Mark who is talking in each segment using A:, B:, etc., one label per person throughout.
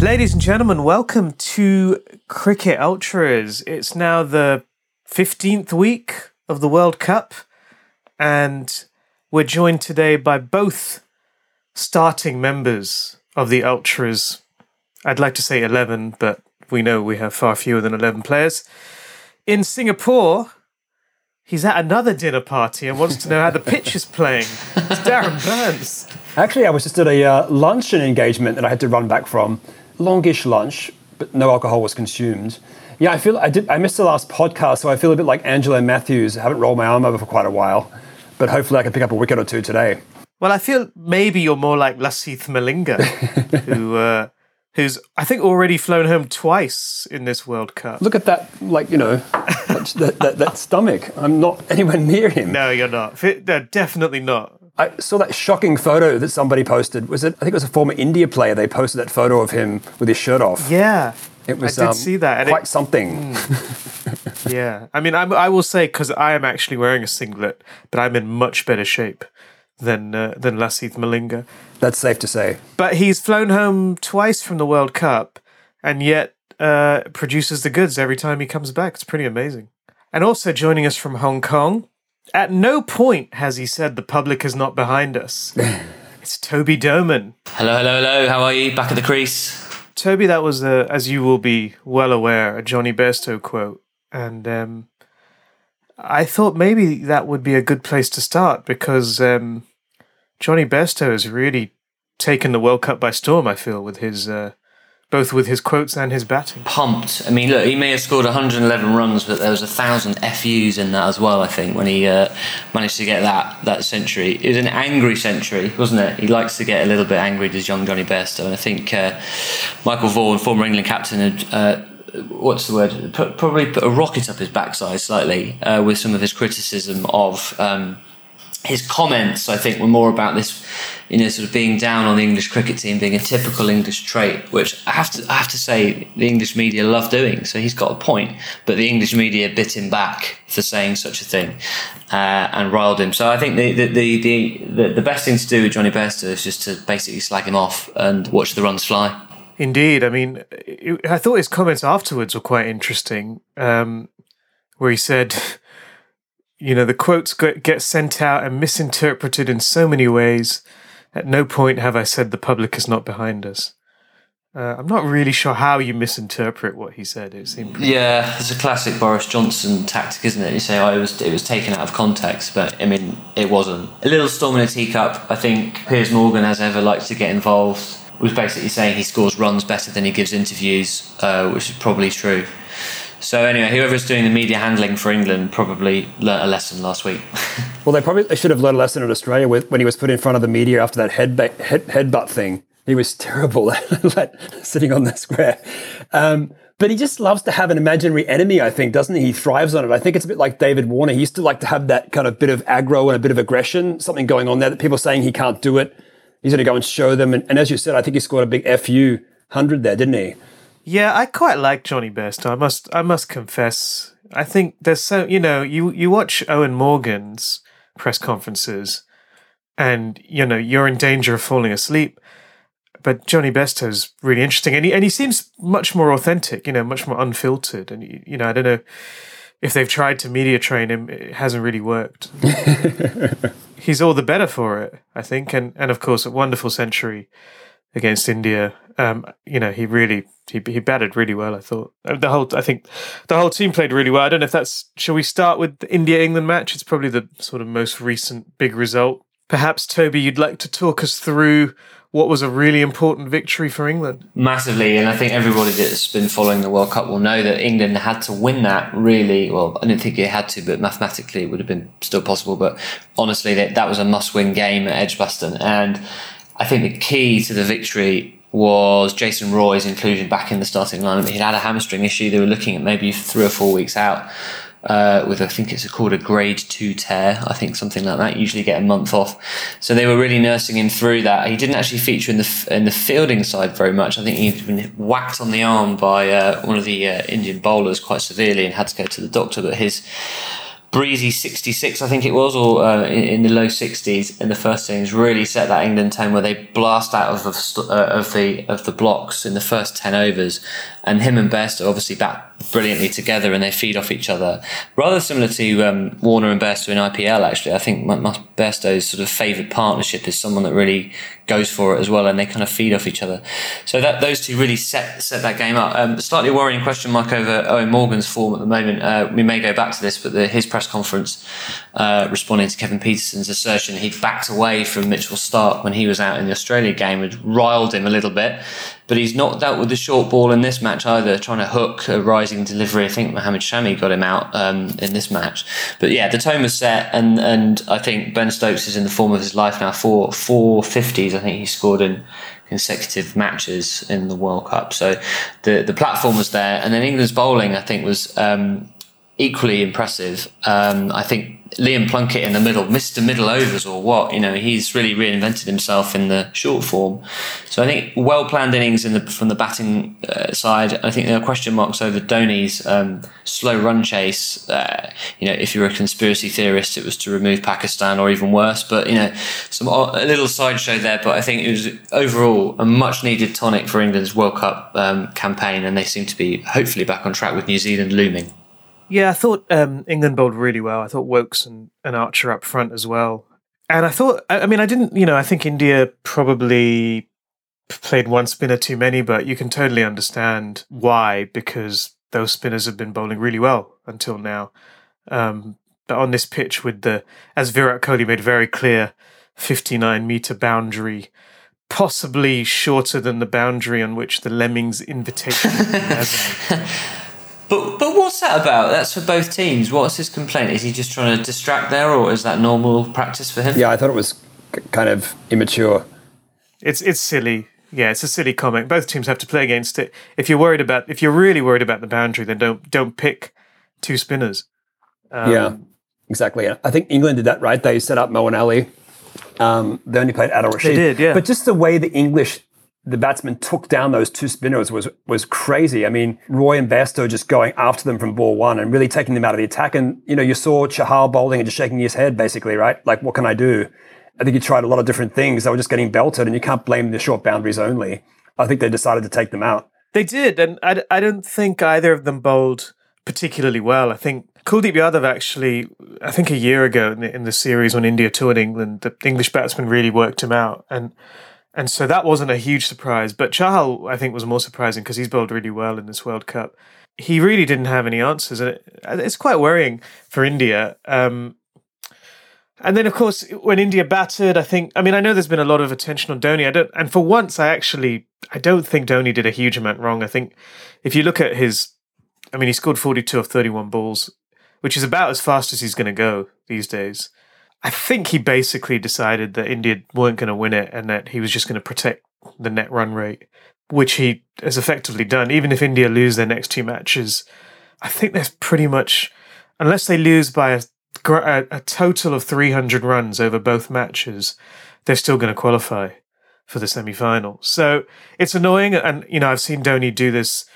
A: Ladies and gentlemen, welcome to Cricket Ultras. It's now the 15th week of the World Cup, and we're joined today by both starting members of the Ultras. I'd like to say 11, but we know we have far fewer than 11 players. In Singapore, he's at another dinner party and wants to know how the pitch is playing. It's Darren Burns.
B: Actually, I was just at a uh, luncheon engagement that I had to run back from. Longish lunch, but no alcohol was consumed. Yeah, I feel I did. I missed the last podcast, so I feel a bit like Angelo Mathews. I haven't rolled my arm over for quite a while, but hopefully I can pick up a wicket or two today.
A: Well, I feel maybe you're more like Lasith Malinga, who uh, who's I think already flown home twice in this World Cup.
B: Look at that, like you know, that, that, that stomach. I'm not anywhere near him.
A: No, you're not. No, definitely not.
B: I saw that shocking photo that somebody posted. Was it? I think it was a former India player. They posted that photo of him with his shirt off.
A: Yeah,
B: It was
A: I did
B: um,
A: see that. and
B: quite
A: it-
B: something.
A: yeah, I mean, I'm, I will say because I am actually wearing a singlet, but I'm in much better shape than uh, than Lasith Malinga.
B: That's safe to say.
A: But he's flown home twice from the World Cup, and yet uh, produces the goods every time he comes back. It's pretty amazing. And also joining us from Hong Kong. At no point has he said the public is not behind us. it's Toby Doman.
C: Hello, hello, hello. How are you? Back at the crease.
A: Toby, that was, a, as you will be well aware, a Jonny Bairstow quote. And um, I thought maybe that would be a good place to start because um, Jonny Bairstow has really taken the World Cup by storm, I feel, with his. Uh, both with his quotes and his batting.
C: Pumped. I mean, look, he may have scored 111 runs, but there was a thousand FUs in that as well. I think when he uh, managed to get that that century, it was an angry century, wasn't it? He likes to get a little bit angry, does young Jonny Bairstow, and I think uh, Michael Vaughan, former England captain, had. Uh, What's the word? Probably put a rocket up his backside slightly uh, with some of his criticism of um, his comments, I think, were more about this, you know, sort of being down on the English cricket team, being a typical English trait, which I have to, I have to say, the English media love doing. So he's got a point, but the English media bit him back for saying such a thing uh, and riled him. So I think the the, the the the the best thing to do with Jonny Bairstow is just to basically slag him off and watch the runs fly.
A: Indeed. I mean, I thought his comments afterwards were quite interesting, um, where he said, you know, the quotes get sent out and misinterpreted in so many ways. At no point have I said the public is not behind us. Uh, I'm not really sure how you misinterpret what he said. It seemed
C: Yeah, it's a classic Boris Johnson tactic, isn't it? You say, "Oh, it was it was taken out of context," but I mean, it wasn't. A little storm in a teacup. I think Piers Morgan, as ever, likes to get involved. Was basically saying he scores runs better than he gives interviews, uh, which is probably true. So anyway, whoever's doing the media handling for England probably learnt a lesson last week.
B: Well, they probably they should have learned a lesson in Australia with, when he was put in front of the media after that head, head headbutt thing. He was terrible, sitting on the square. Um, but he just loves to have an imaginary enemy, I think, doesn't he? He thrives on it. I think it's a bit like David Warner. He used to like to have that kind of bit of aggro and a bit of aggression, something going on there that people are saying he can't do it. He's going to go and show them. And, and as you said, I think he scored a big FU 100 there, didn't he?
A: Yeah, I quite like Johnny Best. I must, I must confess. I think there's so you know you you watch Eoin Morgan's press conferences, and you know you're in danger of falling asleep. But Johnny Best is really interesting, and he and he seems much more authentic. You know, much more unfiltered. And you know, I don't know if they've tried to media train him. It hasn't really worked. He's all the better for it, I think. And and of course, a wonderful century against India. Um, you know, he really he he batted really well. I thought Uh, the whole I think the whole team played really well. I don't know if that's. Shall we start with the India England match? It's probably the sort of most recent big result. Perhaps Toby, you'd like to talk us through what was a really important victory for England.
C: Massively, and I think everybody that's been following the World Cup will know that England had to win that really. Well, I don't think it had to, but mathematically it would have been still possible. But honestly, that, that was a must win game at Edgbaston. And I think the key to the victory was Jason Roy's inclusion back in the starting lineup. He'd had a hamstring issue. They were looking at maybe three or four weeks out. Uh, with I think it's called a grade two tear, I think something like that. Usually get a month off, so they were really nursing him through that. He didn't actually feature in the in the fielding side very much. I think he'd been whacked on the arm by uh, one of the uh, Indian bowlers quite severely and had to go to the doctor. But his breezy 66, I think it was, or uh, in, in, the low 60s in the first innings, really set that England 10 where they blast out of the, uh, of the of the blocks in the first 10 overs. And him and Bairstow obviously bat brilliantly together and they feed off each other. Rather similar to um, Warner and Bairstow in IPL, actually. I think Bairstow's sort of favoured partnership is someone that really goes for it as well and they kind of feed off each other. So that those two really set set that game up. Um, slightly worrying question mark over Eoin Morgan's form at the moment. Uh, we may go back to this, but the, his press conference uh, responding to Kevin Pietersen's assertion he backed away from Mitchell Starc when he was out in the Australia game had riled him a little bit but he's not dealt with the short ball in this match either, trying to hook a rising delivery. I think Mohammad Shami got him out um, in this match. But yeah, the tone was set, and, and I think Ben Stokes is in the form of his life now. Four, four 50s, I think he scored in consecutive matches in the World Cup. So the, the platform was there. And then England's bowling, I think, was um, equally impressive. Um, I think Liam Plunkett in the middle, Mr. Middle Overs or what, you know, he's really reinvented himself in the short form. So I think well planned innings in the, from the batting uh, side. I think there are question marks over Dhoni's um, slow run chase. Uh, you know, if you're a conspiracy theorist, it was to remove Pakistan or even worse. But you know, some a little sideshow there. But I think it was overall a much needed tonic for England's World Cup um, campaign, and they seem to be hopefully back on track with New Zealand looming.
A: Yeah, I thought um, England bowled really well. I thought Woakes and, and Archer up front as well. And I thought, I, I mean, I didn't, you know, I think India probably played one spinner too many, but you can totally understand why, because those spinners have been bowling really well until now. Um, but on this pitch, with the, as Virat Kohli made very clear, 59 meter boundary, possibly shorter than the boundary on which the Lemmings invitation
C: what's that about? That's for both teams. What's his complaint? Is he just trying to distract there, or is that normal practice for him?
B: Yeah, I thought it was kind of immature.
A: It's it's silly. Yeah, it's a silly comment. Both teams have to play against it. If you're worried about, if you're really worried about the boundary, then don't don't pick two spinners.
B: Um, yeah, exactly. I think England did that right. They set up Moeen Ali. Um, they only played Adil Rashid.
A: They did, yeah.
B: But just the way the English the batsman took down those two spinners was was crazy. I mean, Roy and Bairstow just going after them from ball one and really taking them out of the attack. And you know, you saw Chahal bowling and just shaking his head, basically, right? Like, what can I do? I think he tried a lot of different things. They were just getting belted, and you can't blame the short boundaries only. I think they decided to take them out.
A: They did, and I, I don't think either of them bowled particularly well. I think Kuldeep Yadav actually, I think a year ago in the, in the series when India toured England, the English batsman really worked him out. And and so that wasn't a huge surprise. But Chahal, I think, was more surprising because he's bowled really well in this World Cup. He really didn't have any answers, and it, it's quite worrying for India. Um, and then, of course, when India batted, I think, I mean, I know there's been a lot of attention on Dhoni. I don't, and for once, I actually, I don't think Dhoni did a huge amount wrong. I think if you look at his, I mean, he scored 42 of 31 balls, which is about as fast as he's going to go these days. I think he basically decided that India weren't going to win it and that he was just going to protect the net run rate, which he has effectively done. Even if India lose their next two matches, I think there's pretty much, unless they lose by a, a, a total of 300 runs over both matches, they're still going to qualify for the semi final. So it's annoying. And, you know, I've seen Dhoni do this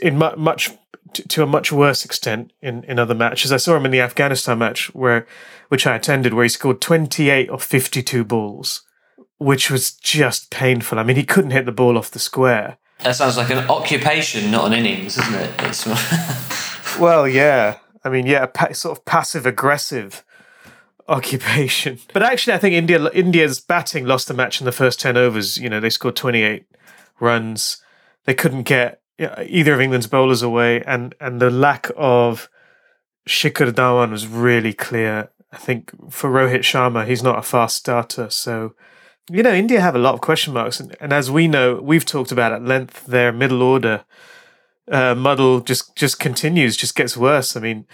A: in much to a much worse extent in, in other matches. I saw him in the Afghanistan match where which I attended where he scored 28 of 52 balls, which was just painful. I mean, he couldn't hit the ball off the square.
C: That sounds like an occupation, not an innings, isn't it?
A: well, yeah. I mean, yeah, pa- sort of passive aggressive occupation. But actually, I think India India's batting lost the match in the first 10 overs. You know, they scored 28 runs. They couldn't get either of England's bowlers away, and and the lack of Shikhar Dhawan was really clear. I think for Rohit Sharma, he's not a fast starter, so you know India have a lot of question marks, and, and as we know, we've talked about at length their middle order uh, muddle just just continues, just gets worse. I mean,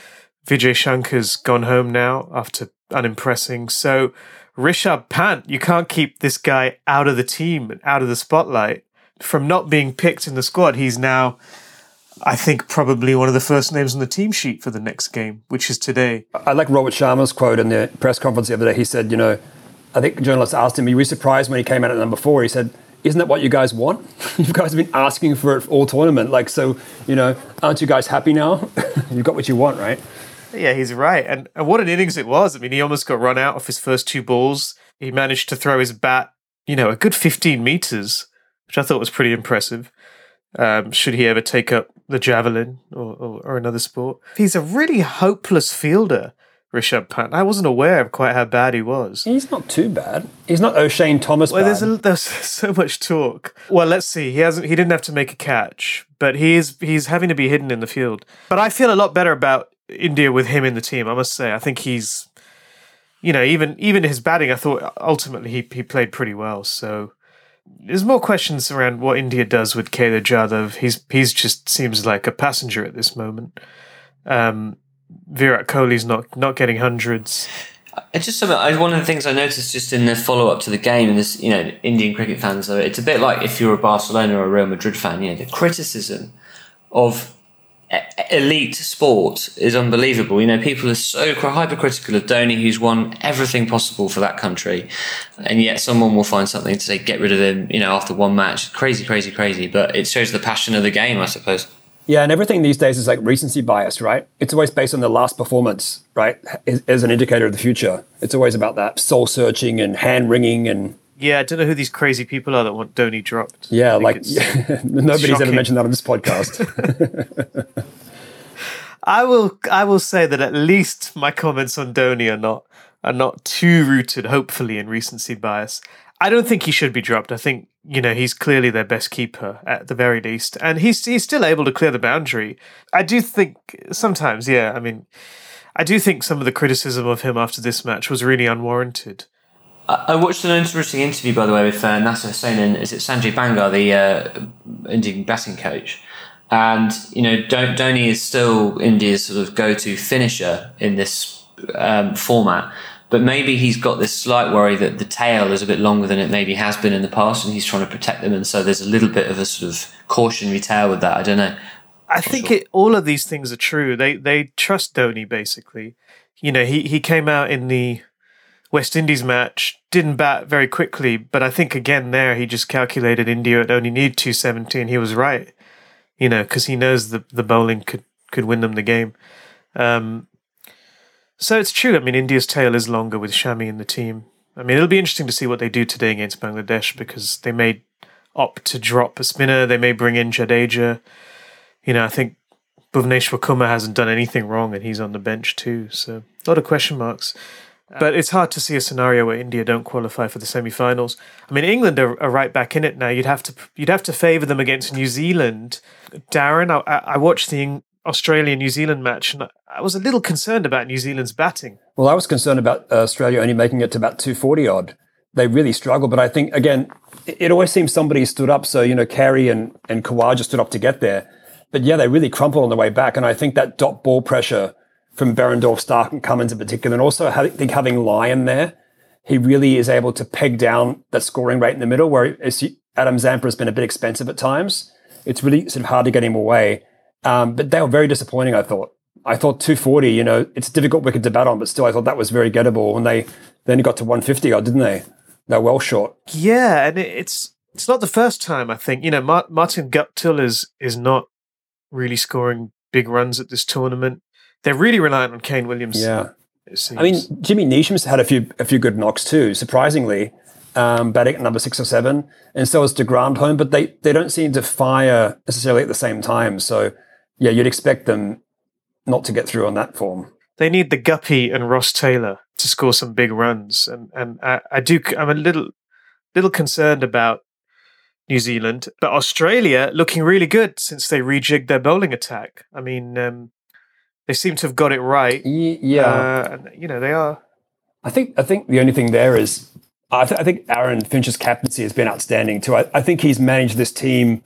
A: Vijay Shankar's gone home now after unimpressing, so. Rishabh Pant, you can't keep this guy out of the team and out of the spotlight from not being picked in the squad, he's now, I think, probably one of the first names on the team sheet for the next game, which is today.
B: I like Rohit Sharma's quote in the press conference the other day. He said, you know, I think journalists asked him, "Were you surprised when he came out at number four? He said, "Isn't that what you guys want? you guys have been asking for it all tournament. Like, so, you know, aren't you guys happy now? You've got what you want, right?"
A: Yeah, he's right. And, and what an innings it was. I mean, he almost got run out of his first two balls. He managed to throw his bat, you know, a good 15 meters, which I thought was pretty impressive. Um, should he ever take up the javelin or, or, or another sport? He's a really hopeless fielder. Rishabh Pant. I wasn't aware of quite how bad he was.
B: He's not too bad. He's not Oshane Thomas
A: Well,
B: bad.
A: there's a, there's so much talk. Well, let's see. He hasn't. He didn't have to make a catch, but he is. He's having to be hidden in the field. But I feel a lot better about India with him in the team. I must say. I think he's. You know, even even his batting, I thought ultimately he he played pretty well. So there's more questions around what India does with Kedar Jadhav. He's he's just seems like a passenger at this moment. Um, Virat Kohli's not not getting hundreds.
C: It's just something. One of the things I noticed just in the follow up to the game, and this, you know, Indian cricket fans, it's a bit like if you're a Barcelona or a Real Madrid fan. You know, the criticism of elite sport is unbelievable. You know, people are so hypercritical of Dhoni, who's won everything possible for that country, and yet someone will find something to say, get rid of him. You know, after one match, crazy, crazy, crazy. But it shows the passion of the game, I suppose.
B: Yeah, and everything these days is like recency bias, right? It's always based on the last performance, right? As, as an indicator of the future. It's always about that soul searching and hand wringing and
A: Yeah, I don't know who these crazy people are that want Dhoni dropped.
B: yeah, like
A: it's-
B: nobody's ever mentioned that on this podcast.
A: I will I will say that at least my comments on Dhoni are not are not too rooted, hopefully, in recency bias. I don't think he should be dropped. I think you know he's clearly their best keeper at the very least, and he's he's still able to clear the boundary. I do think sometimes, yeah. I mean, I do think some of the criticism of him after this match was really unwarranted.
C: I watched an interesting interview, by the way, with uh, Nasser Hussain and is it Sanjay Bangar, the uh, Indian batting coach. And, you know, Dhoni is still India's sort of go to finisher in this um, format. But maybe he's got this slight worry that the tail is a bit longer than it maybe has been in the past and he's trying to protect them. And so there's a little bit of a sort of cautionary tale with that. I don't know.
A: I think it, all of these things are true. They they trust Dhoni basically. You know, he he came out in the West Indies match, didn't bat very quickly, but I think again there he just calculated India would only need 270 and he was right. You know, because he knows the the bowling could could win them the game. Um, so it's true. I mean, India's tail is longer with Shami in the team. I mean, it'll be interesting to see what they do today against Bangladesh because they may opt to drop a spinner. They may bring in Jadeja you know, I think Bhuvneshwar Kumar hasn't done anything wrong and he's on the bench too. So a lot of question marks. But it's hard to see a scenario where India don't qualify for the semi-finals. I mean, England are, are right back in it now. You'd have to you'd have to favour them against New Zealand. Darren, I, I watched the Australia New Zealand match and I was a little concerned about New Zealand's batting.
B: well, I was concerned about uh, Australia only making it to about 240 odd. They really struggle, but I think, again, it, it always seems somebody stood up. So, you know, Carey and, and Khawaja stood up to get there. But yeah, they really crumpled on the way back. And I think that dot ball pressure from Behrendorff, Starc, and Cummins in particular, and also I think having Lyon there, he really is able to peg down that scoring rate in the middle, where Adam Zampa has been a bit expensive at times. It's really sort of hard to get him away. Um, but they were very disappointing, I thought. I thought 240, you know, it's a difficult wicket to bat on, but still, I thought that was very gettable. And they then got to 150 odd, didn't they? They're well short.
A: Yeah, and it's it's not the first time I think. You know, Mar- Martin Guptill is is not really scoring big runs at this tournament. They're really reliant on Kane Williams.
B: Yeah. I mean, Jimmy Neesham's had a few a few good knocks too, surprisingly. Um, batting at number six or seven, and so is de Grandhomme, but they they don't seem to fire necessarily at the same time. So yeah, you'd expect them not to get through on that form.
A: they need the Guppy and Ross Taylor to score some big runs, and and I, I do. I'm a little little concerned about New Zealand, but Australia looking really good since they rejigged their bowling attack. I mean, um, they seem to have got it right.
B: Y- yeah,
A: Uh, and you know they are.
B: I think I think the only thing there is I, th- I think Aaron Finch's captaincy has been outstanding too. I, I think he's managed this team.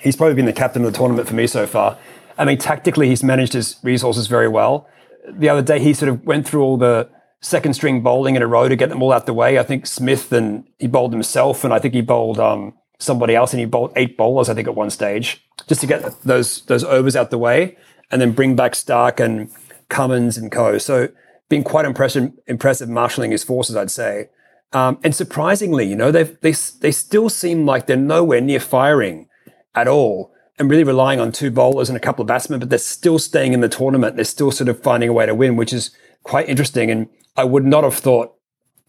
B: He's probably been the captain of the tournament for me so far. I mean, tactically, he's managed his resources very well. The other day, he sort of went through all the second string bowling in a row to get them all out the way. I think Smith and he bowled himself, and I think he bowled um, somebody else, and he bowled eight bowlers, I think, at one stage, just to get those those overs out the way, and then bring back Starc and Cummins and co. So, been quite impressive, impressive marshalling his forces, I'd say. Um, and surprisingly, you know, they they they still seem like they're nowhere near firing at all. and really relying on two bowlers and a couple of batsmen, but they're still staying in the tournament. They're still sort of finding a way to win, which is quite interesting. And I would not have thought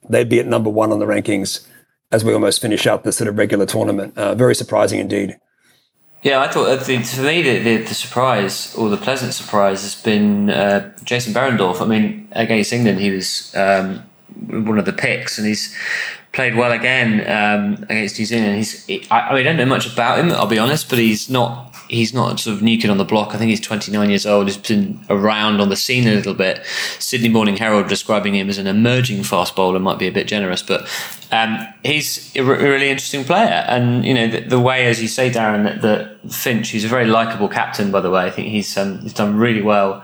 B: they'd be at number one on the rankings as we almost finish up the sort of regular tournament. Uh, very surprising indeed.
C: Yeah, I thought uh, for me the, the, the, surprise or the pleasant surprise has been uh, Jason Behrendorff. I mean, against England, he was um, one of the picks, and he's played well again um, against New Zealand. He's I, I, mean, I don't know much about him, I'll be honest, but he's not he's not sort of new kid on the block. I think he's 29 years old. He's been around on the scene a little bit. Sydney Morning Herald describing him as an emerging fast bowler might be a bit generous, but um, he's a really interesting player. And you know the, the way, as you say, Darren, that, that Finch, he's a very likable captain. By the way, I think he's um, he's done really well.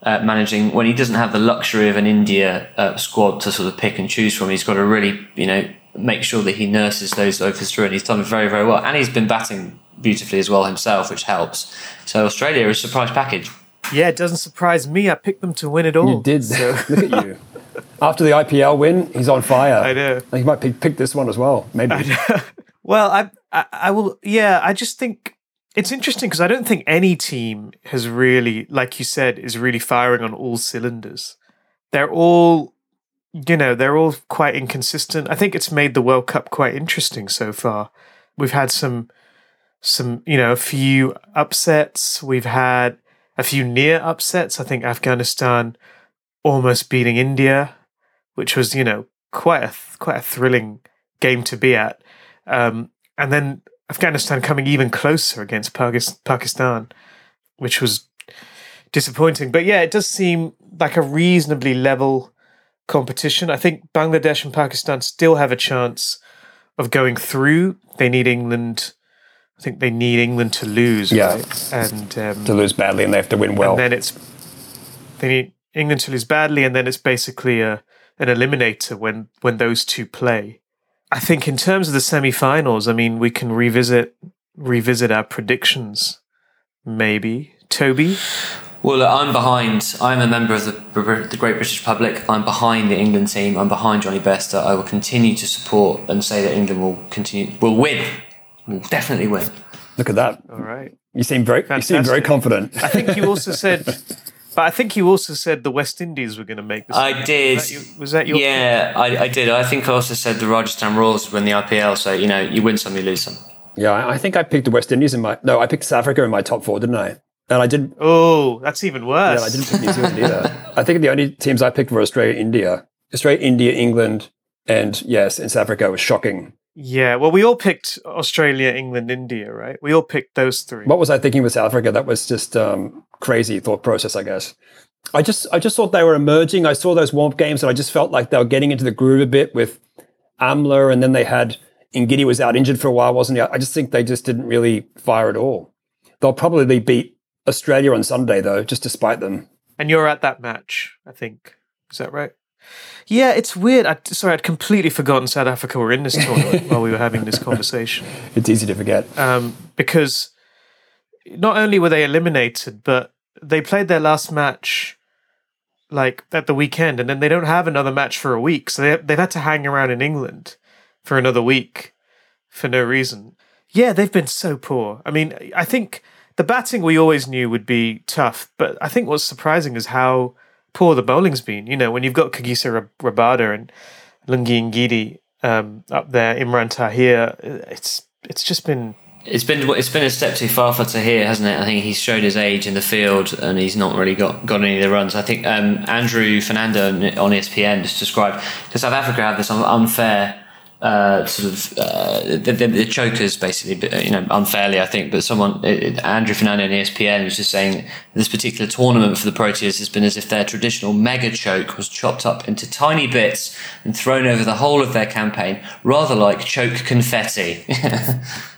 C: Uh, managing when he doesn't have the luxury of an India uh, squad to sort of pick and choose from. He's got to really, you know, make sure that he nurses those overs through, and he's done very, very well. And he's been batting beautifully as well himself, which helps. So Australia is a surprise package.
A: Yeah, it doesn't surprise me. I picked them to win it all.
B: You did. So. Look at you. After the IPL win, he's on fire.
A: I know.
B: He might pick, pick this one as well. Maybe.
A: well, I, I, I will. Yeah, I just think it's interesting because I don't think any team has really, like you said, is really firing on all cylinders. They're all, you know, they're all quite inconsistent. I think it's made the World Cup quite interesting so far. We've had some some, you know, a few upsets. We've had a few near upsets. I think Afghanistan almost beating India, which was, you know, quite a quite a thrilling game to be at. Um, and then Afghanistan coming even closer against Pakistan, which was disappointing. But yeah, it does seem like a reasonably level competition. I think Bangladesh and Pakistan still have a chance of going through. They need England I think they need England to lose, yeah. right? And um,
B: to lose badly, and they have to win well.
A: And then it's they need England to lose badly, and then it's basically a an eliminator when when those two play. I think in terms of the semi-finals, I mean, we can revisit revisit our predictions. Maybe Toby.
C: Well, I'm behind. I'm a member of the, the Great British Public. I'm behind the England team. I'm behind Jonny Bairstow. I will continue to support and say that England will continue will win We'll definitely win.
B: Look at that.
A: All right.
B: You seem very Fantastic. you seem very confident.
A: I think you also said but I think you also said the West Indies were going to make this.
C: I did.
A: Was that, your, was that your
C: Yeah, I, I, did. I think I also said the Rajasthan Royals win the IPL. So you know, you win some, you lose some.
B: Yeah, I think I picked the West Indies in my. No, I picked South Africa in my top four, didn't I? And I did.
A: Oh, that's even worse.
B: Yeah, I didn't pick New Zealand either. I think the only teams I picked were Australia, India, Australia, India, England, and yes, in South Africa was shocking.
A: Yeah, well, we all picked Australia, England, India, right? We all picked those three.
B: What was I thinking with South Africa? That was just um, crazy thought process, I guess. I just, I just thought they were emerging. I saw those warm games, and I just felt like they were getting into the groove a bit with Amla, and then they had Ngidi was out injured for a while, wasn't he? I just think they just didn't really fire at all. They'll probably beat Australia on Sunday, though, just despite them.
A: And you're at that match, I think. Is that right? Yeah, it's weird. I, sorry, I'd completely forgotten South Africa were in this tournament while we were having this conversation.
B: It's easy to forget.
A: Um, because not only were they eliminated, but they played their last match like at the weekend, and then they don't have another match for a week. So they, they've had to hang around in England for another week for no reason. Yeah, they've been so poor. I mean, I think the batting we always knew would be tough, but I think what's surprising is how poor the bowling's been. You know, when you've got Kagiso Rabada and Lungi Ngidi um, up there, Imran Tahir, it's it's just been
C: it's been it's been a step too far for Tahir, hasn't it? I think he's showed his age in the field and he's not really got, got any of the runs. I think um, Andrew Fernando on ESPN just described because South Africa have this unfair uh, sort of uh, the, the, the, chokers basically, you know, unfairly I think. But someone, Andrew Fernando on ESPN was just saying this particular tournament for the Proteas has been as if their traditional mega choke was chopped up into tiny bits and thrown over the whole of their campaign, rather like choke confetti.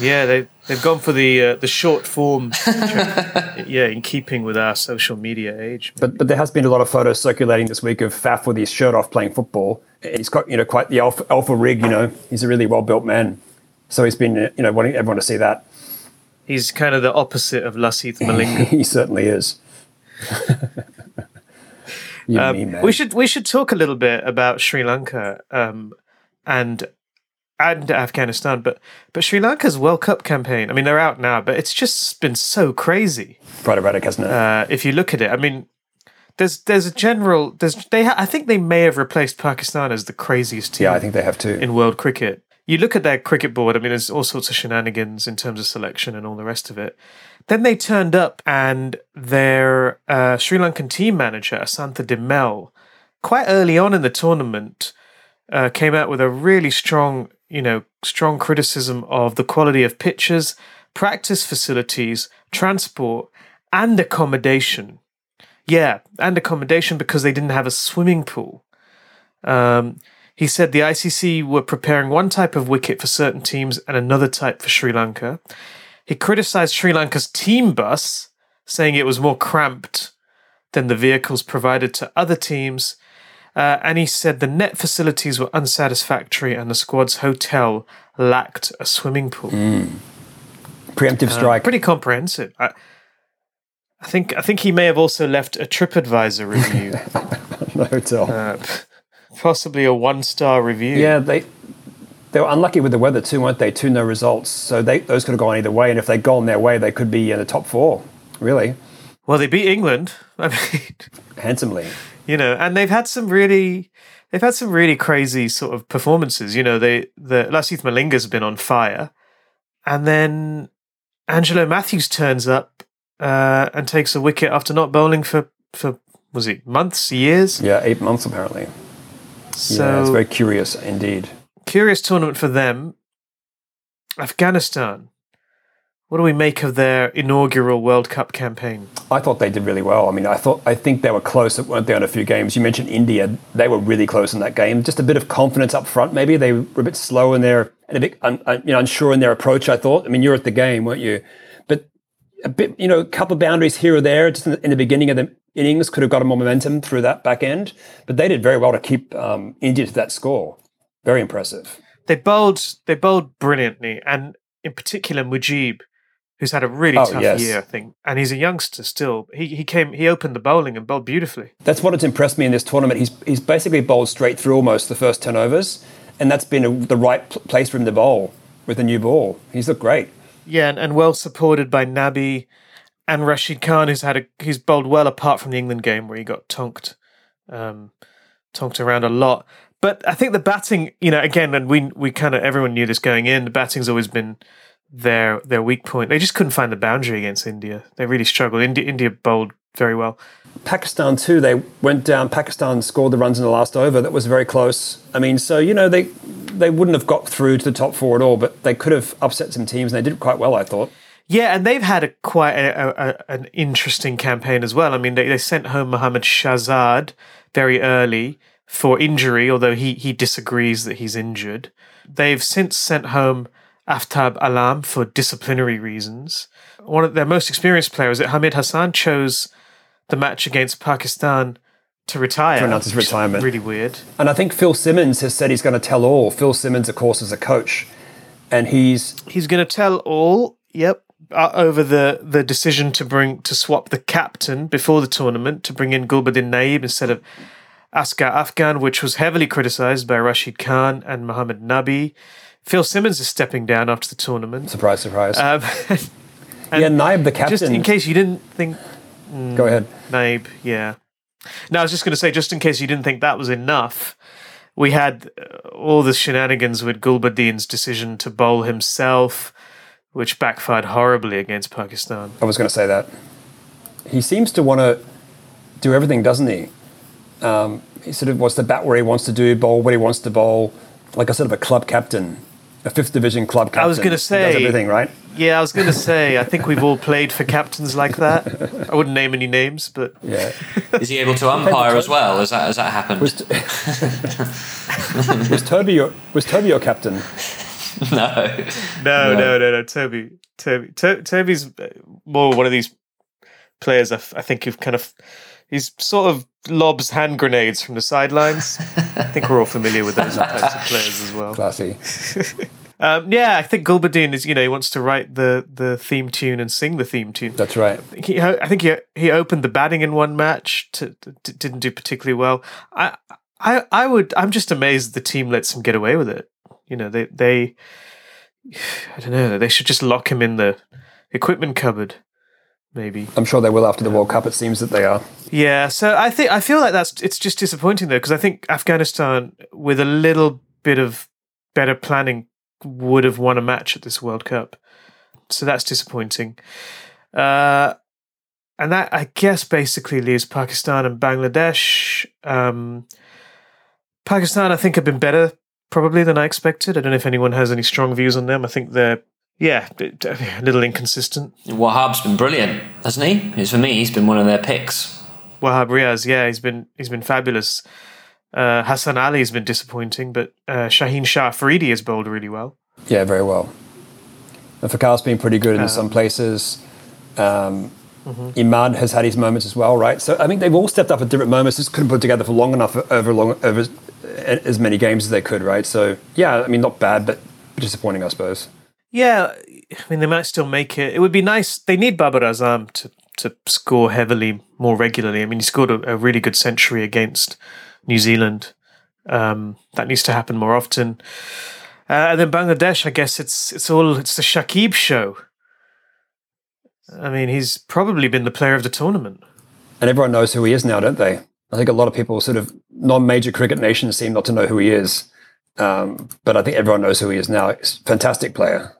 A: yeah, they they've gone for the uh, the short form. yeah, in keeping with our social media age.
B: But but there has been a lot of photos circulating this week of Faf with his shirt off playing football he's got you know quite the alpha, alpha rig. You know, he's a really well built man. So he's been you know wanting everyone to see that.
A: He's kind of the opposite of Lasith Malinga.
B: he certainly is.
A: um, we should we should talk a little bit about Sri Lanka um, and and Afghanistan, but but Sri Lanka's World Cup campaign. I mean, they're out now, but it's just been so crazy.
B: Quite erratic, hasn't it?
A: Uh, if you look at it, I mean, there's there's a general there's they ha- I think they may have replaced Pakistan as the craziest team
B: yeah, I think they have too.
A: in world cricket. You look at their cricket board. I mean, there's all sorts of shenanigans in terms of selection and all the rest of it. Then they turned up, and their uh, Sri Lankan team manager Asantha de Mel, quite early on in the tournament, uh, came out with a really strong, you know, strong criticism of the quality of pitches, practice facilities, transport, and accommodation. Yeah, and accommodation because they didn't have a swimming pool. Um, he said the ICC were preparing one type of wicket for certain teams and another type for Sri Lanka. He criticized Sri Lanka's team bus, saying it was more cramped than the vehicles provided to other teams. Uh, and he said the net facilities were unsatisfactory and the squad's hotel lacked a swimming pool.
B: Preemptive strike.
A: Pretty comprehensive. I, I think I think he may have also left a TripAdvisor review,
B: the hotel.
A: uh, possibly a one star review.
B: yeah, they they were unlucky with the weather too, weren't they? Two no results, so they those could have gone either way. And if they'd gone their way, they could be in the top four, really
A: Well, they beat England. I mean,
B: handsomely.
A: You know, and they've had some really, they've had some really crazy sort of performances. You know, they the Lasith Malinga's been on fire, and then Angelo Mathews turns up uh, and takes a wicket after not bowling for for was it months, years?
B: Yeah, eight months apparently.
A: So
B: yeah, it's very curious indeed.
A: curious tournament for them. Afghanistan. What do we make of their inaugural World Cup campaign?
B: I thought they did really well. I mean, I thought I think they were close, weren't they, on a few games? You mentioned India; they were really close in that game. Just a bit of confidence up front, maybe they were a bit slow in their and a bit un, un- you know unsure in their approach. I thought. I mean, you're at the game, weren't you? But a bit, you know, a couple of boundaries here or there, just in the, in the beginning of the innings, could have got a more momentum through that back end. But they did very well to keep um, India to that score. Very impressive.
A: They bowled they bowled brilliantly, and in particular Mujib, who's had a really
B: Oh,
A: tough
B: yes.
A: year, I think, and he's a youngster still. He he came he opened the bowling and bowled beautifully.
B: That's what has impressed me in this tournament. He's he's basically bowled straight through almost the first ten overs, and that's been a, the right pl- place for him to bowl with a new ball. He's looked great.
A: Yeah, and, and well supported by Nabi and Rashid Khan, who's had a he's bowled well apart from the England game where he got tonked, um, tonked around a lot. But I think the batting, you know, again, and we we kind of everyone knew this going in. The batting's always been their their weak point. They just couldn't find the boundary against India. They really struggled. India India bowled very well.
B: Pakistan too. They went down. Pakistan scored the runs in the last over. That was very close. I mean, so you know they they wouldn't have got through to the top four at all, but they could have upset some teams, and they did quite well. I thought.
A: Yeah, and they've had a quite a, a, an interesting campaign as well. I mean, they, they sent home Mohammad Shahzad very early for injury, although he, he disagrees that he's injured. They've since sent home Aftab Alam for disciplinary reasons. One of their most experienced players, Hamid Hassan, chose the match against Pakistan to retire.
B: To announce his retirement.
A: Really weird.
B: And I think Phil Simmons has said he's going to tell all. Phil Simmons, of course, is a coach, and he's
A: He's going to tell all. Yep. Uh, over the, the decision to bring to swap the captain before the tournament to bring in Gulbuddin Naib instead of Askar Afghan, which was heavily criticised by Rashid Khan and Mohammed Nabi. Phil Simmons is stepping down after the tournament.
B: surprise, surprise.
A: Um,
B: yeah, Naib, the captain.
A: just in case you didn't think
B: Go ahead.
A: Naib, yeah. No, I was just going to say, just in case you didn't think that was enough, we had uh, all the shenanigans with Gulbuddin's decision to bowl himself, which backfired horribly against Pakistan.
B: I was going to say that. He seems to want to do everything, doesn't he? Um, he sort of wants to bat where he wants to do, bowl where he wants to bowl, like a sort of a club captain, a fifth division club captain.
A: I was gonna say-
B: does everything right.
A: Yeah, I was going to say, I think we've all played for captains like that. I wouldn't name any names, but
B: Yeah.
C: Is he able to umpire as well? Has that has that happened?
B: Was, was Toby your was Toby your captain?
C: no.
A: no, no, no, no. Toby, Toby, to- Toby's uh, more one of these players. I, f- I think you've kind of he's sort of lobs hand grenades from the sidelines. I think we're all familiar with those types of players as well.
B: Classy.
A: Um, yeah, I think Gulbuddin is you know he wants to write the the theme tune and sing the theme tune.
B: That's right.
A: He, I think he he opened the batting in one match, to, to- didn't do particularly well. I I I would I'm just amazed the team lets him get away with it. You know, they they I don't know. They should just lock him in the equipment cupboard. Maybe.
B: I'm sure they will after the World Cup. It seems that they are.
A: Yeah. So I think I feel like that's it's just disappointing though because I think Afghanistan with a little bit of better planning would have won a match at this World Cup. So that's disappointing. Uh, and that I guess basically leaves Pakistan and Bangladesh. Um, Pakistan, I think, have been better probably than I expected. I don't know if anyone has any strong views on them. I think they're yeah a little inconsistent.
C: Wahab's been brilliant, hasn't he? It's for me. He's been one of their picks.
A: Wahab Riaz, yeah, he's been he's been fabulous. Uh, Hassan Ali has been disappointing, but uh, Shaheen Shah Afridi has bowled really well.
B: Yeah, very well. And Fakhar's been pretty good in um, some places. Um, mm-hmm. Imad has had his moments as well, right? So I think they've all stepped up at different moments. Just couldn't put together for long enough over long over as many games as they could, right? So yeah, I mean, not bad, but disappointing, I suppose.
A: Yeah, I mean, they might still make it. It would be nice. They need Babar Azam to to score heavily more regularly. I mean, he scored a, a really good century against New Zealand. Um, that needs to happen more often. Uh, and then Bangladesh, I guess it's it's all it's the Shakib show. I mean, he's probably been the player of the tournament.
B: And everyone knows who he is now, don't they? I think a lot of people, sort of non-major cricket nations, seem not to know who he is. Um, but I think everyone knows who he is now. Fantastic player.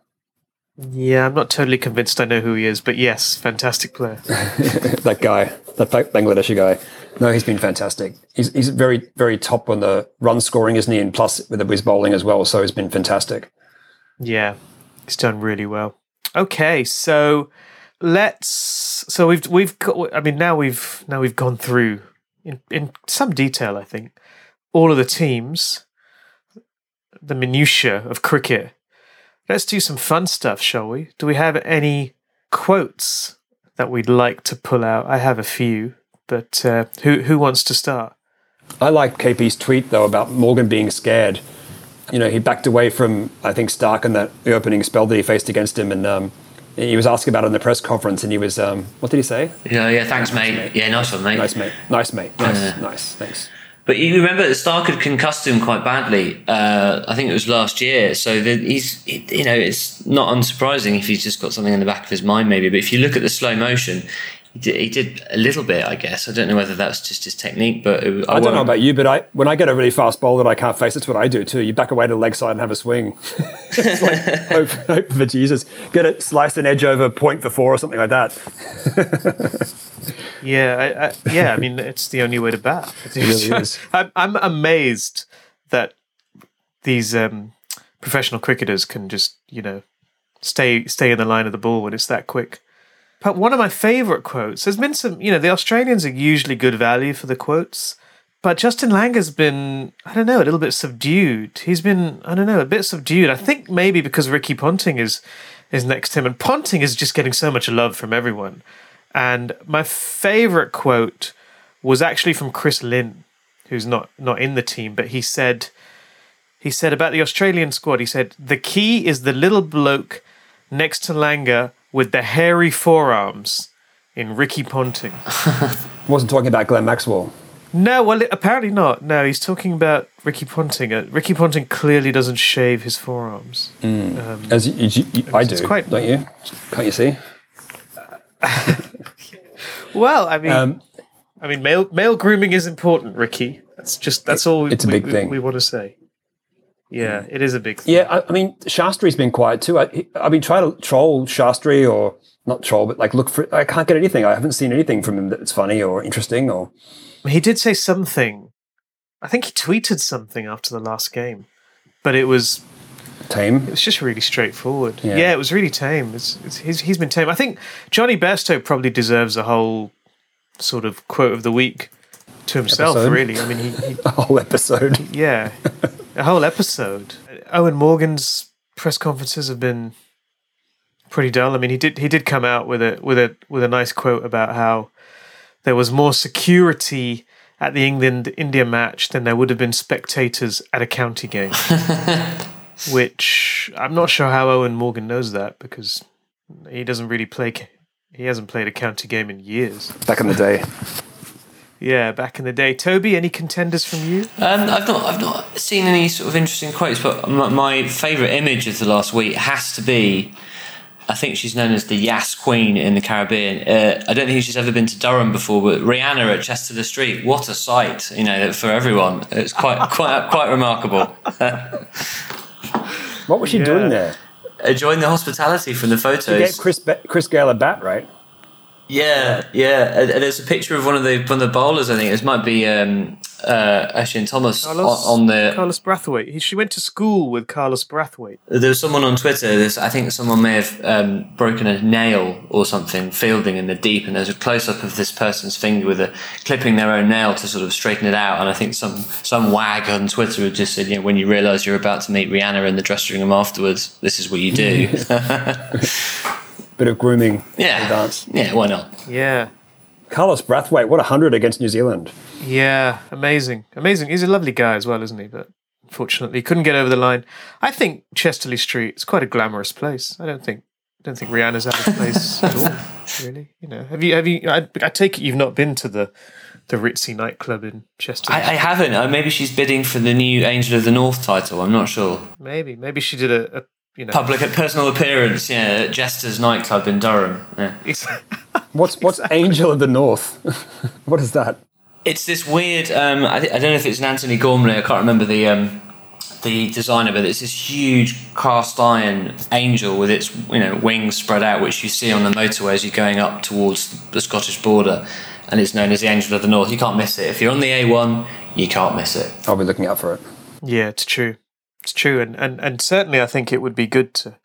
A: Yeah, I'm not totally convinced I know who he is, but yes, fantastic player.
B: that guy, that Bangladeshi guy. No, he's been fantastic. He's he's very very top on the run scoring, isn't he? And plus with his bowling as well, so he's been fantastic.
A: Yeah, he's done really well. Okay, so let's. So we've we've got. I mean, now we've now we've gone through in in some detail. I think all of the teams, the minutiae of cricket Let's do some fun stuff, shall we? Do we have any quotes that we'd like to pull out? I have a few, but uh, who who wants to start?
B: I like KP's tweet though about Morgan being scared. You know, he backed away from I think Starc in that the opening spell that he faced against him, and um, he was asked about it in the press conference, and he was um, what did he say?
C: Yeah, yeah, thanks, mate. mate. Yeah, nice one, mate.
B: Nice, mate. Nice, mate. Nice, nice. Thanks.
C: But you remember that had concussed him quite badly. Uh, I think it was last year. So he's, you know, it's not unsurprising if he's just got something in the back of his mind, maybe. But if you look at the slow motion, he did, he did a little bit, I guess. I don't know whether that's just his technique, but
B: it, I, I don't know about you, but I when I get a really fast ball that I can't face, that's what I do too. You back away to the leg side and have a swing. like, hope, hope for Jesus, get it, slice an edge over, point for four or something like that.
A: Yeah, I, I, yeah. I mean, it's the only way to bat. Really I'm, I'm amazed that these um, professional cricketers can just, you know, stay stay in the line of the ball when it's that quick. But one of my favourite quotes. There's been some, you know, the Australians are usually good value for the quotes, but Justin Langer's been, I don't know, a little bit subdued. He's been, I don't know, a bit subdued. I think maybe because Ricky Ponting is is next to him, and Ponting is just getting so much love from everyone. And my favorite quote was actually from Chris Lynn, who's not not in the team, but he said he said about the Australian squad, he said, the key is the little bloke next to Langer with the hairy forearms in Ricky Ponting.
B: Wasn't talking about Glenn Maxwell.
A: No, well, apparently not. No, he's talking about Ricky Ponting. Uh, Ricky Ponting clearly doesn't shave his forearms.
B: Mm. Um, As you, you, you, I do, quite, don't you? Can't you see?
A: well, I mean, um, I mean, male male grooming is important, Ricky. That's just that's all.
B: It's we, a big
A: we,
B: thing.
A: We, want to say. Yeah, mm. it is a big thing.
B: Yeah, I, I mean, Shastri's been quiet too. I, I've been trying to troll Shastri or not troll, but like look for. I can't get anything. I haven't seen anything from him that's funny or interesting or.
A: He did say something. I think he tweeted something after the last game, but it was
B: tame.
A: It was just really straightforward. Yeah, yeah it was really tame. It's, it's, he's, he's been tame. I think Jonny Bairstow probably deserves a whole sort of quote of the week to himself. Episode. Really, I mean, he, he
B: a whole episode.
A: Yeah, a whole episode. Eoin Morgan's press conferences have been pretty dull. I mean, he did he did come out with a with a with a nice quote about how there was more security at the England India match than there would have been spectators at a county game. which I'm not sure how Eoin Morgan knows that because he doesn't really play. He hasn't played a county game in years.
B: Back in the day.
A: Yeah, back in the day. Toby, any contenders from you?
C: Um, I've not, I've not seen any sort of interesting quotes, but my, my favourite image of the last week has to be. I think she's known as the Yas Queen in the Caribbean. Uh, I don't think she's ever been to Durham before, but Rihanna at Chester-le-Street, what a sight! You know, for everyone, it's quite, quite, quite remarkable.
B: What was she
A: Yeah.
B: doing there?
C: Enjoying the hospitality from the
B: She gave
C: photos.
B: Chris Ba- Chris Gayle a bat, right?
C: Yeah, yeah. There's a picture of one of the one of the bowlers. I think this might be um, uh, Oshane Thomas on,
A: Carlos,
C: on the.
A: Carlos Brathwaite. He, she went to school with Carlos Brathwaite.
C: There was someone on Twitter. There's, I think someone may have um, broken a nail or something fielding in the deep, and there's a close up of this person's finger with a clipping their own nail to sort of straighten it out. And I think some some wag on Twitter had just said, you know, when you realise you're about to meet Rihanna in the dressing room afterwards, this is what you do.
B: Bit of grooming.
C: yeah,
B: Advance.
C: yeah. Why not?
A: Yeah.
B: Carlos Brathwaite, what a hundred against New Zealand.
A: Yeah, amazing, amazing. He's a lovely guy as well, isn't he? But unfortunately, couldn't get over the line. I think Chester-le-Street is quite a glamorous place. I don't think, I don't think Rihanna's out of place at all. Really, you know. Have you? Have you? I, I take it you've not been to the the ritzy nightclub in Chester.
C: I, I haven't. Uh, maybe she's bidding for the new Angel of the North title. I'm not sure.
A: maybe, maybe she did a, a you know.
C: Public personal appearance, yeah, at Jester's nightclub in Durham. Yeah.
B: What's what's Angel of the North? what is that?
C: It's this weird. Um, I, I don't know if it's an Antony Gormley. I can't remember the um, the designer, but it's this huge cast iron angel with its you know wings spread out, which you see on the motorway as you're going up towards the Scottish border, and it's known as the Angel of the North. You can't miss it. If you're on the A1, you can't miss it.
B: I'll be looking out for it.
A: Yeah, it's true. It's true, and and and certainly, I think it would be good to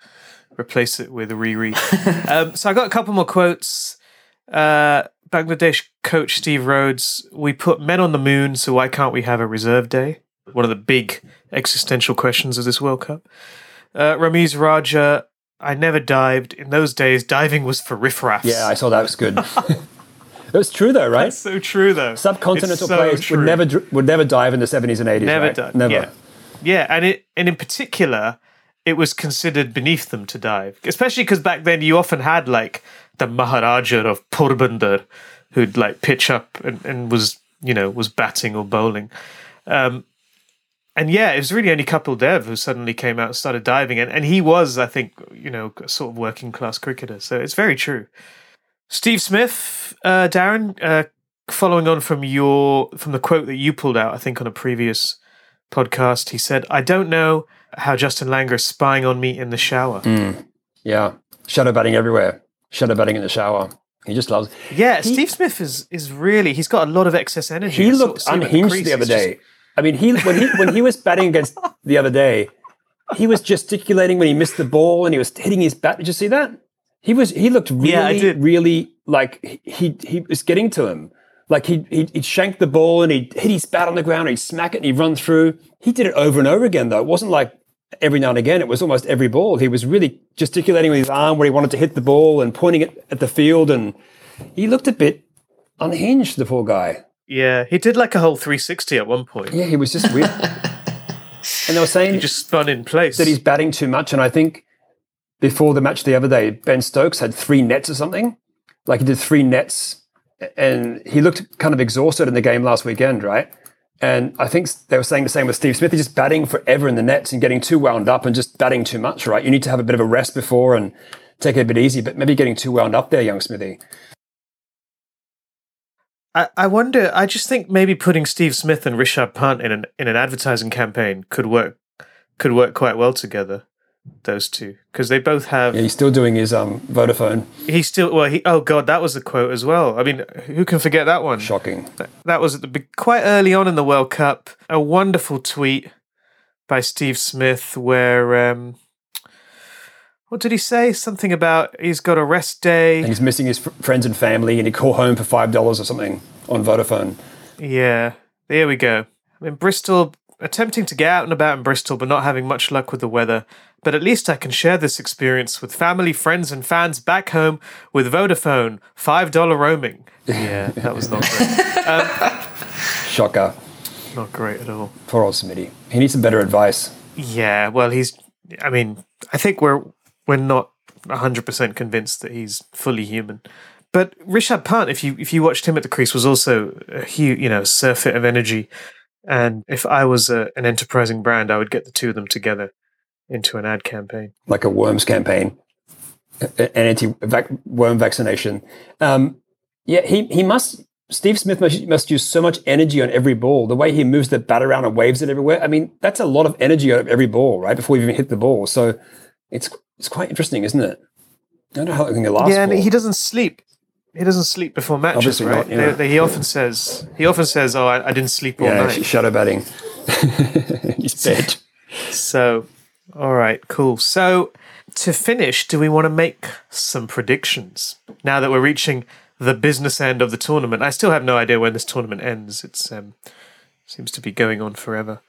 A: replace it with a Riri. um, so I got a couple more quotes. Uh, Bangladesh coach Steve Rhodes: "We put men on the moon, so why can't we have a reserve day?" One of the big existential questions of this World Cup. Uh, Ramiz Raja: "I never dived. In those days, diving was for riffraffs."
B: Yeah, I saw that was good. it was true though, right?
A: That's so true, though.
B: Subcontinental
A: so
B: players
A: true.
B: would never would never dive in the seventies and eighties.
A: never
B: right?
A: done.
B: Never.
A: Yeah. Yeah, and it and in particular, it was considered beneath them to dive, especially because back then you often had like the Maharaja of Porbandar, who'd like pitch up and, and was you know was batting or bowling. Um, and yeah, it was really only Kapil Dev who suddenly came out and started diving, and, and he was, I think, you know, sort of working class cricketer. So it's very true. Steve Smith, uh, Darren, uh, following on from your from the quote that you pulled out, I think on a previous podcast, he said, "I don't know how Justin Langer is spying on me in the shower." Hmm.
B: Yeah. Shadow batting everywhere. Shadow batting in the shower. He just loves.
A: Yeah, Steve Smith is is really he's got a lot of excess energy.
B: He
A: I sort
B: looked
A: of
B: unhinged
A: crease,
B: the other
A: it's just-
B: day. I mean, he when he when he was batting against the other day, he was gesticulating when he missed the ball and he was hitting his bat. Did you see that? He was he looked really
A: Yeah,
B: really like he he, he was getting to him. Like he he'd, he'd shank the ball and he'd hit his bat on the ground, and he'd smack it and he'd run through. He did it over and over again though. It wasn't like every now and again. It was almost every ball. He was really gesticulating with his arm where he wanted to hit the ball and pointing it at the field and he looked a bit unhinged, the poor guy.
A: Yeah, he did like a whole 360 at one point.
B: Yeah, he was just weird. and they were saying
A: He just spun in place.
B: that he's batting too much. And I think before the match the other day, Ben Stokes had three nets or something. Like he did three nets, and he looked kind of exhausted in the game last weekend, right? And I think they were saying the same with Steve Smith. He's just batting forever in the nets and getting too wound up and just batting too much, right? You need to have a bit of a rest before and take it a bit easy, but maybe getting too wound up there, young Smithy.
A: I, I wonder. I just think maybe putting Steve Smith and Rishabh Pant in an in an advertising campaign could work could work quite well together. Those two, because they both have.
B: Yeah, he's still doing his um, Vodafone.
A: He's still well. He oh god, that was the quote as well. I mean, who can forget that one?
B: Shocking.
A: That was at the quite early on in the World Cup. A wonderful tweet by Steve Smith where um, what did he say? Something about he's got a rest day.
B: And he's missing his fr- friends and family, and he call home for $5 or something on Vodafone.
A: Yeah, there we go. I mean, Bristol, attempting to get out and about in Bristol, but not having much luck with the weather. But at least I can share this experience with family, friends, and fans back home with Vodafone, $5 roaming. Yeah, that was not great.
B: Um, Shocker.
A: not great at all.
B: Poor old Smitty. He needs some better advice.
A: Yeah, well, he's, I mean, I think we're, we're not 100% convinced that he's fully human. But Rishabh Pant, if you if you watched him at the crease, was also a huge, you know, surfeit of energy. And if I was a, an enterprising brand, I would get the two of them together into an ad campaign,
B: like a worms campaign, an anti-worm vaccination. Um, yeah, he he must. Steve Smith must, must use so much energy on every ball. The way he moves the bat around and waves it everywhere. I mean, that's a lot of energy out of every ball, right? Before you even hit the ball. So it's it's quite interesting, isn't it? I don't know how long it lasts.
A: Yeah, and
B: for.
A: he doesn't sleep. He doesn't sleep before matches,
B: Obviously
A: right?
B: not, yeah.
A: They- they- he often says he often says, "Oh, I, I didn't sleep all
B: yeah,
A: night."
B: shadow batting. He's dead.
A: So, all right, cool. So, to finish, do we want to make some predictions now that we're reaching the business end of the tournament? I still have no idea when this tournament ends. It's um, seems to be going on forever.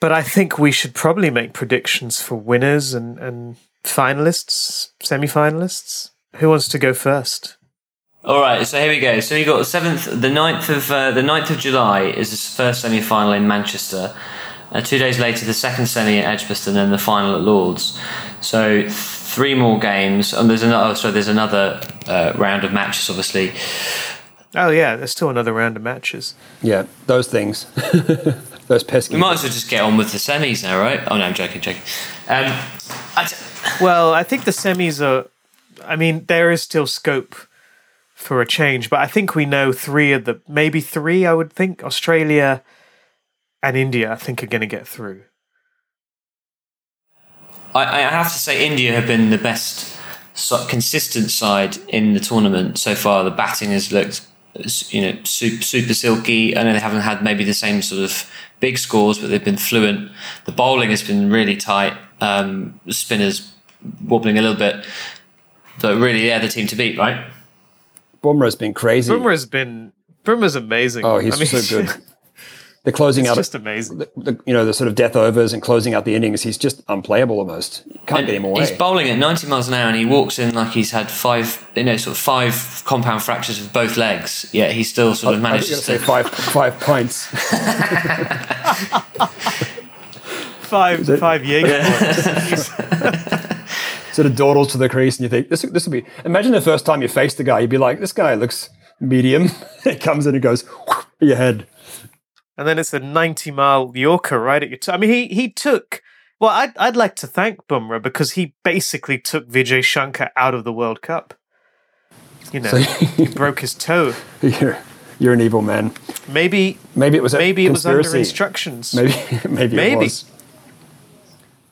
A: But I think we should probably make predictions for winners and, and finalists, semi-finalists. Who wants to go first?
C: All right, so here we go. So you got the seventh, the 9th of uh, the 9th of July is the first semi-final in Manchester. Uh, two days later, the second semi at Edgbaston, and the final at Lords. So three more games, and there's another. Oh, sorry, there's another uh, round of matches, obviously.
A: Oh yeah, there's still another round of matches.
B: Yeah, those things. those pesky.
C: We might as well just get on with the semis now, right? Oh no, I'm joking, joking. Um, I t-
A: Well, I think the semis are. I mean, there is still scope for a change, but I think we know three of the maybe three. I would think Australia and India. I think are going to get through.
C: I, I have to say, India have been the best consistent side in the tournament so far. The batting has looked, you know, super, super silky. I know they haven't had maybe the same sort of big scores, but they've been fluent. The bowling has been really tight. Um, spinners wobbling a little bit, but really, yeah, the team to beat, right?
B: Bumrah's been crazy.
A: Bumrah's been Bumrah's amazing.
B: oh, he's
A: I mean,
B: so good. They're closing
A: it's
B: out,
A: just amazing.
B: the, the, you know, the sort of death overs and closing out the innings. He's just unplayable almost. Can't
C: And
B: get him away.
C: He's bowling at 90 miles an hour and he walks in like he's had five, you know, sort of five compound fractures of both legs. Yet he still sort of
B: I
C: manages
B: going
C: to.
B: to say five five pints.
A: Five
B: it-
A: five Jaeger bombs.
B: sort of dawdles to the crease, and you think this this will be. Imagine the first time you face the guy, you'd be like, "This guy looks medium." it comes in and goes your head.
A: And then it's a ninety mile Yorker right at your. T- I mean, he he took. Well, I'd I'd like to thank Bumrah because he basically took Vijay Shankar out of the World Cup. You know,
B: So
A: he broke his toe.
B: you're you're an evil man.
A: Maybe
B: Maybe it was
A: maybe it was under instructions.
B: Maybe maybe
A: Maybe.
B: it was.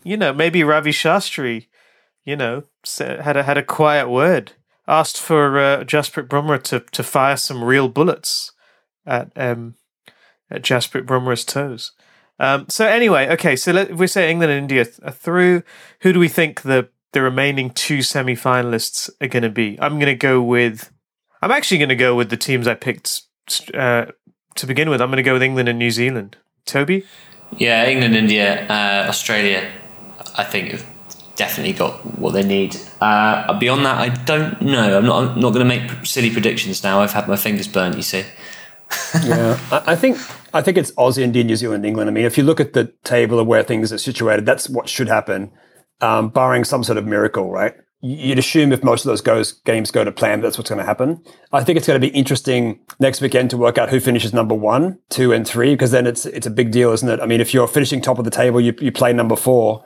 A: you know, maybe Ravi Shastri, you know, had a had a quiet word, asked for uh, Jasprit Bumrah to to fire some real bullets at um at Jasprit Bumrah's toes. Um, so anyway, okay, so let, if we say England and India are through, who do we think the the remaining two semi-finalists are going to be? I'm going to go with. I'm actually going to go with the teams I picked uh, to begin with. I'm going to go with England and New Zealand. Toby.
C: Yeah, England, India, uh, Australia, I think have definitely got what they need. Uh, beyond that, I don't know. I'm not. I'm not going to make silly predictions now. I've had my fingers burnt. You see.
B: Yeah, I, I think I think it's Aussie, India, New Zealand, England. I mean, if you look at the table of where things are situated, that's what should happen, um, barring some sort of miracle, right? You'd assume if most of those goes, games go to plan, that's what's going to happen. I think it's going to be interesting next weekend to work out who finishes number one, two, and three, because then it's it's a big deal, isn't it? I mean, if you're finishing top of the table, you you play number four.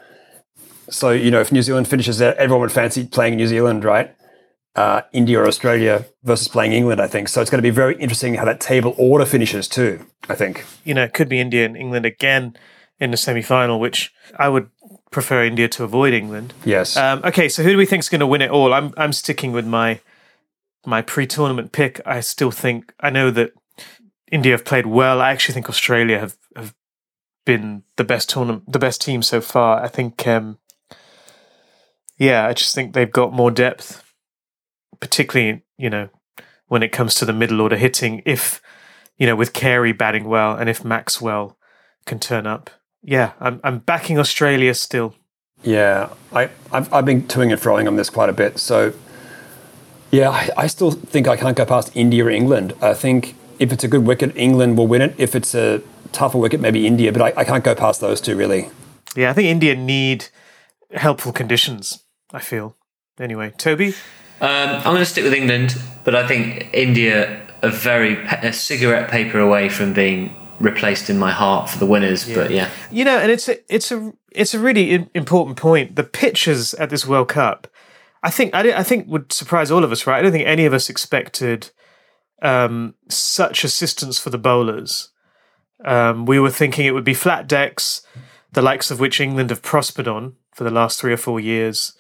B: So you know, if New Zealand finishes there, everyone would fancy playing New Zealand, right? Uh, India or Australia versus playing England, I think. So it's going to be very interesting how that table order finishes too, I think.
A: you know, it could be India and England again in the semi final, which I would prefer India to avoid England.
B: Yes.
A: Um, okay, so who do we think is going to win it all? I'm I'm sticking with my my pre-tournament pick. I still think I know that India have played well. I actually think Australia have have been the best tournament, the best team so far. I think, um, yeah, I just think they've got more depth, particularly you know when it comes to the middle order hitting. If you know with Carey batting well, and if Maxwell can turn up, yeah, I'm I'm backing Australia still.
B: yeah, I, I've, I've been toing and froing on this quite a bit. So, yeah, I, I still think I can't go past India or England. I think if it's a good wicket, England will win it. If it's a tougher wicket, maybe India. But I, I can't go past those two, really.
A: Yeah, I think India need helpful conditions. I feel. Anyway, Toby.
C: Um, I'm going to stick with England, but I think India are very a cigarette paper away from being replaced in my heart for the winners. But yeah,
A: You know, and it's a, it's a it's a really important point. The pitches at this World Cup, I think I, I think would surprise all of us, right? I don't think any of us expected um, such assistance for the bowlers. Um, we were thinking it would be flat decks, the likes of which England have prospered on for the last three or four years.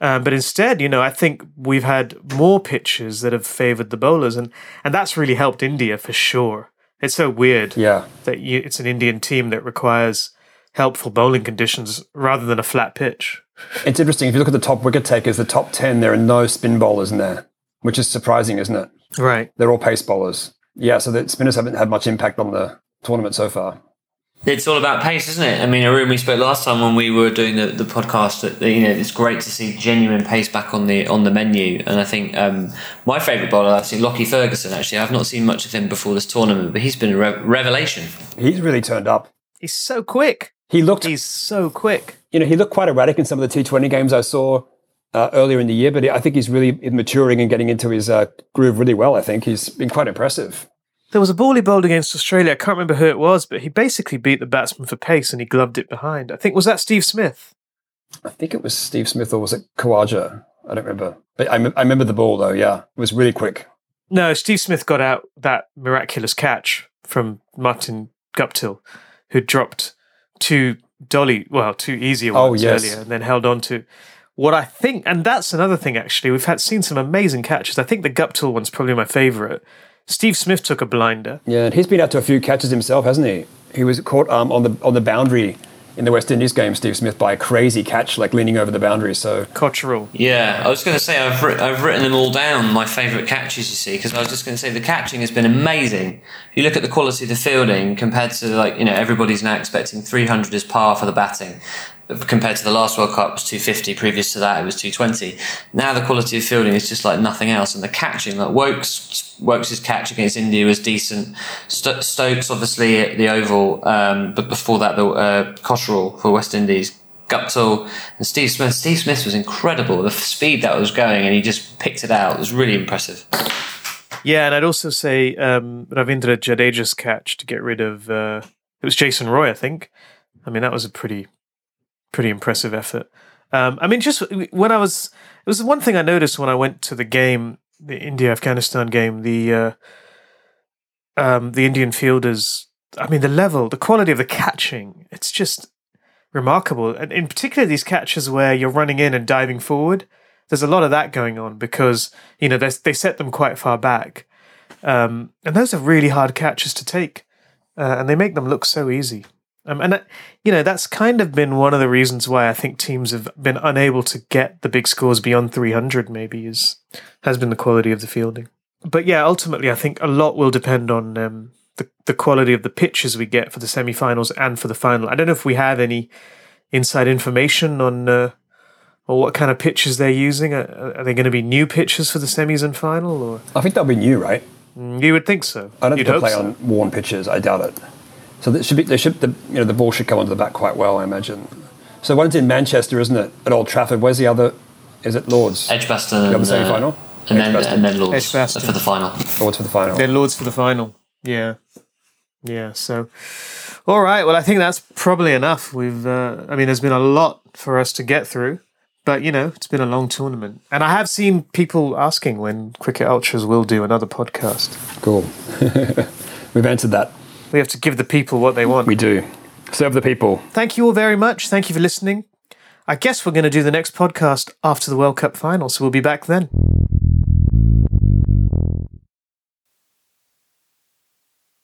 A: Um, but instead, you know, I think we've had more pitches that have favoured the bowlers, and and that's really helped India for sure. It's so weird
B: Yeah.
A: that you, it's an Indian team that requires helpful bowling conditions rather than a flat pitch.
B: It's interesting. If you look at the top wicket takers, the top 10, there are no spin bowlers in there, which is surprising, isn't it?
A: Right.
B: They're all pace bowlers. Yeah, so the spinners haven't had much impact on the tournament so far.
C: It's all about pace, isn't it? I mean, Arun, we spoke last time when we were doing the, the podcast that you know it's great to see genuine pace back on the on the menu, and I think um, my favourite bowler, I've seen Lockie Ferguson. Actually, I've not seen much of him before this tournament, but he's been a re- revelation.
B: He's really turned up.
A: He's so quick.
B: He looked,
A: He's so quick.
B: you know, he looked quite erratic in some of the T20 games I saw uh, earlier in the year, but I think he's really maturing and getting into his uh, groove really well. I think he's been quite impressive.
A: There was a ball he bowled against Australia. I can't remember who it was, but he basically beat the batsman for pace and he gloved it behind. I think was that Steve Smith.
B: I think it was Steve Smith or was it Khawaja? I don't remember. But I, remember the ball though, yeah. It was really quick.
A: No, Steve Smith got out that miraculous catch from Martin Guptill, who dropped two dolly, well, two easier
B: Oh,
A: ones
B: yes.
A: earlier, and then held on to what I think, and that's another thing. Actually, we've had seen some amazing catches. I think the Guptill one's probably my favourite. Steve Smith took a blinder.
B: Yeah, and he's been out to a few catches himself, hasn't he? He was caught um, on the on the boundary in the West Indies game, Steve Smith, by a crazy catch, like leaning over the boundary. So
A: Cottrell.
C: Yeah, I was going to say I've, writ- I've written them all down, my favourite catches, you see, because I was just going to say the catching has been amazing. If you look at the quality of the fielding compared to, like, you know, everybody's now expecting 300 as par for the batting. Compared to the last World Cup, was 250. Previous to that, it was 220. Now the quality of fielding is just like nothing else. And the catching, like Woakes, Woakes' catch against India was decent. Sto- Stokes, obviously, at the Oval, um, but before that, the uh, Cottrell for West Indies. Guptill and Steve Smith. Steve Smith was incredible. The speed that was going, and he just picked it out. It was really impressive.
A: Yeah, and I'd also say um, Ravindra Jadeja's catch to get rid of uh, it was Jason Roy, I think. I mean, that was a pretty pretty impressive effort. Um, I mean, just when I was, it was one thing I noticed when I went to the game, the India Afghanistan game. The uh, um, the Indian fielders. I mean, the level, the quality of the catching. It's just remarkable, and in particular these catches where you're running in and diving forward. There's a lot of that going on because you know they set them quite far back, um, and those are really hard catches to take, uh, and they make them look so easy. Um, and that, you know that's kind of been one of the reasons why I think teams have been unable to get the big scores beyond 300. Maybe is has been the quality of the fielding. But yeah, ultimately, I think a lot will depend on um, the the quality of the pitches we get for the semi-finals and for the final. I don't know if we have any inside information on uh, or what kind of pitches they're using. Are, are they going to be new pitches for the semis and final, or
B: I think they'll be new, right?
A: you would think so?
B: I don't
A: You'd
B: think they'll play
A: so.
B: on worn pitches. I doubt it. So they should be. They should. The, you know, the ball should come onto the bat quite well. I imagine. So one's in Manchester, isn't it? At Old Trafford. Where's the other? Is it Lords?
C: Edgbaston
B: other
C: and,
B: semi-final?
C: uh, and then and then Lords
A: Edgbaston.
C: for the final.
B: Lords for the final.
A: Then Lords for the final. Yeah, yeah. So, all right. Well, I think that's probably enough. We've. Uh, I mean, there's been a lot for us to get through, but you know, it's been a long tournament, and I have seen people asking when Cricket Ultras will do another podcast.
B: Cool. We've answered that.
A: We have to give the people what they want.
B: We do. Serve the people.
A: Thank you all very much. Thank you for listening. I guess we're going to do the next podcast after the World Cup final, so we'll be back then.